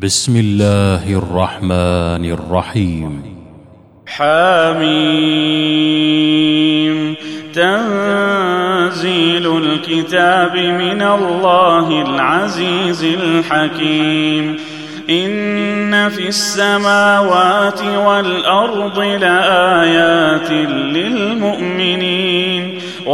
بسم الله الرحمن الرحيم. حاميم تنزيل الكتاب من الله العزيز الحكيم. إن في السماوات والأرض لآيات للمؤمنين.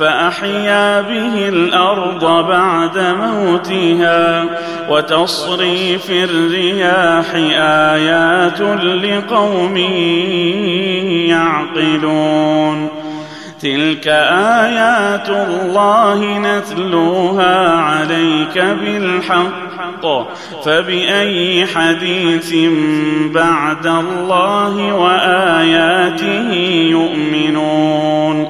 فأحيا به الأرض بعد موتها وتصريف الرياح آيات لقوم يعقلون تلك آيات الله نتلوها عليك بالحق فبأي حديث بعد الله وآياته يؤمنون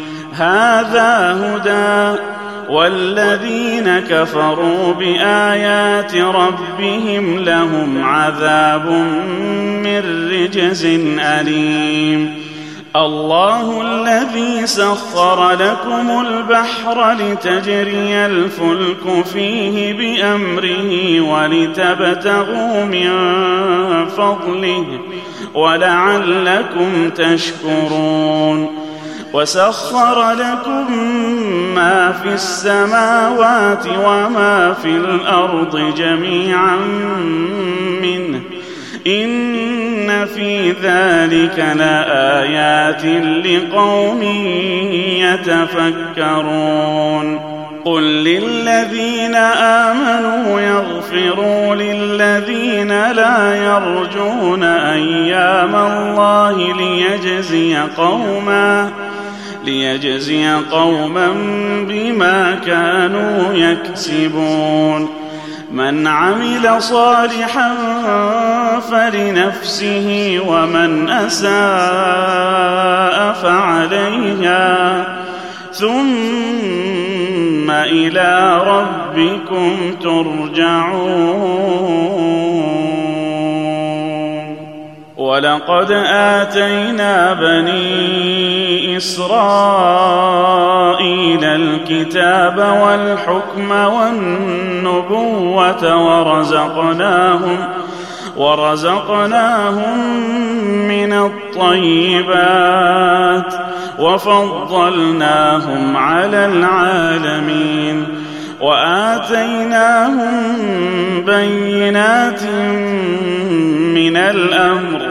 هذا هدى والذين كفروا بآيات ربهم لهم عذاب من رجز أليم الله الذي سخر لكم البحر لتجري الفلك فيه بأمره ولتبتغوا من فضله ولعلكم تشكرون وسخر لكم ما في السماوات وما في الأرض جميعا منه. إن في ذلك لآيات لقوم يتفكرون. قل للذين آمنوا يغفروا للذين لا يرجون أيام الله ليجزي قوما ليجزي قوما بما كانوا يكسبون. من عمل صالحا فلنفسه ومن أساء فعليها. ثم إلى ربكم ترجعون. ولقد آتينا بني إسرائيل الكتاب والحكم والنبوة ورزقناهم ورزقناهم من الطيبات وفضلناهم على العالمين وآتيناهم بينات من الأمر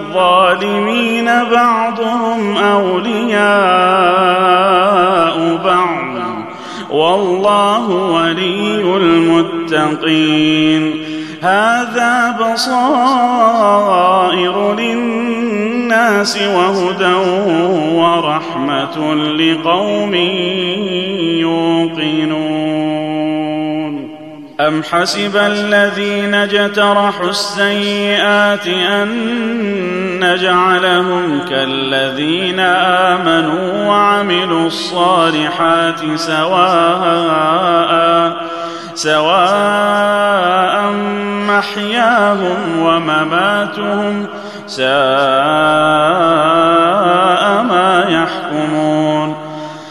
الظالمين بعضهم أولياء بعض. والله ولي المتقين. هذا بصائر للناس وهدى ورحمة لقوم يوقنون. أم حسب الذين اجترحوا السيئات أن نجعلهم كالذين آمنوا وعملوا الصالحات سواء سواء محياهم ومماتهم ساء ما يحكمون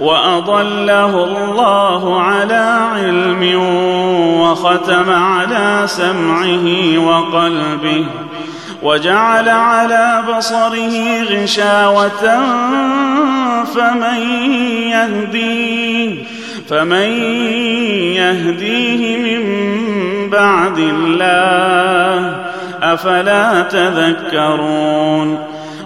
وأضله الله على علم وختم على سمعه وقلبه وجعل على بصره غشاوة فمن يهديه فمن يهديه من بعد الله أفلا تذكرون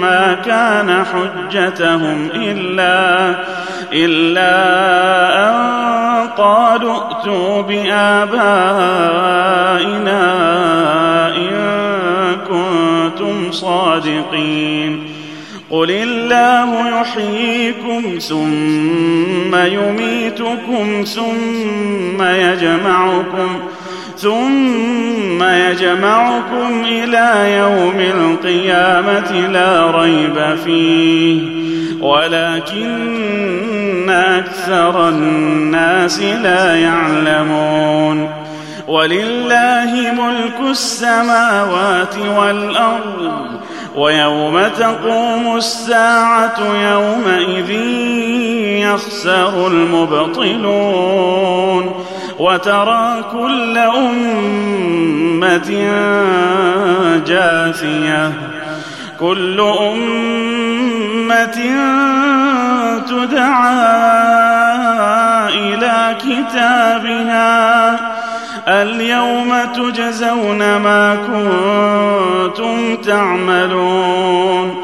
ما كان حجتهم إلا إلا أن قالوا ائتوا بآبائنا إن كنتم صادقين. قل الله يحييكم ثم يميتكم ثم يجمعكم ثم يجمعكم إلى يوم القيامة لا ريب فيه. ولكن أكثر الناس لا يعلمون. ولله ملك السماوات والأرض ويوم تقوم الساعة يومئذ يخسر المبطلون. وترى كل أمة جاثية. كل أمة تدعى إلى كتابها. اليوم تجزون ما كنتم تعملون.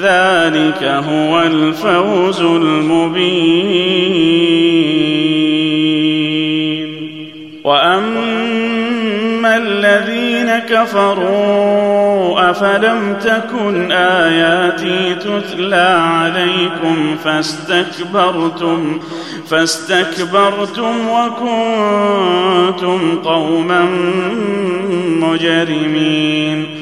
ذلك هو الفوز المبين. وأما الذين كفروا أفلم تكن آياتي تتلى عليكم فاستكبرتم فاستكبرتم وكنتم قوما مجرمين.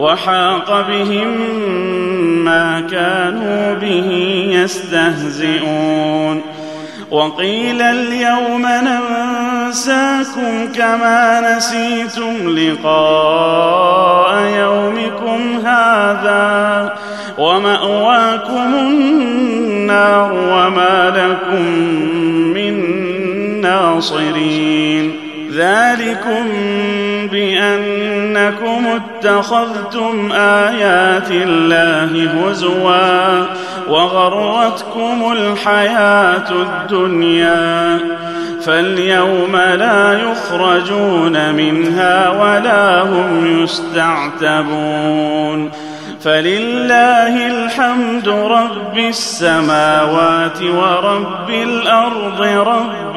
وحاق بهم ما كانوا به يستهزئون. وقيل اليوم ننسى ينساكم كما نسيتم لقاء يومكم هذا ومأواكم النار وما لكم من ناصرين. ذلكم بأنكم اتخذتم آيات الله هزوا وغرتكم الحياة الدنيا فاليوم لا يخرجون منها ولا هم يستعتبون فلله الحمد رب السماوات ورب الأرض رب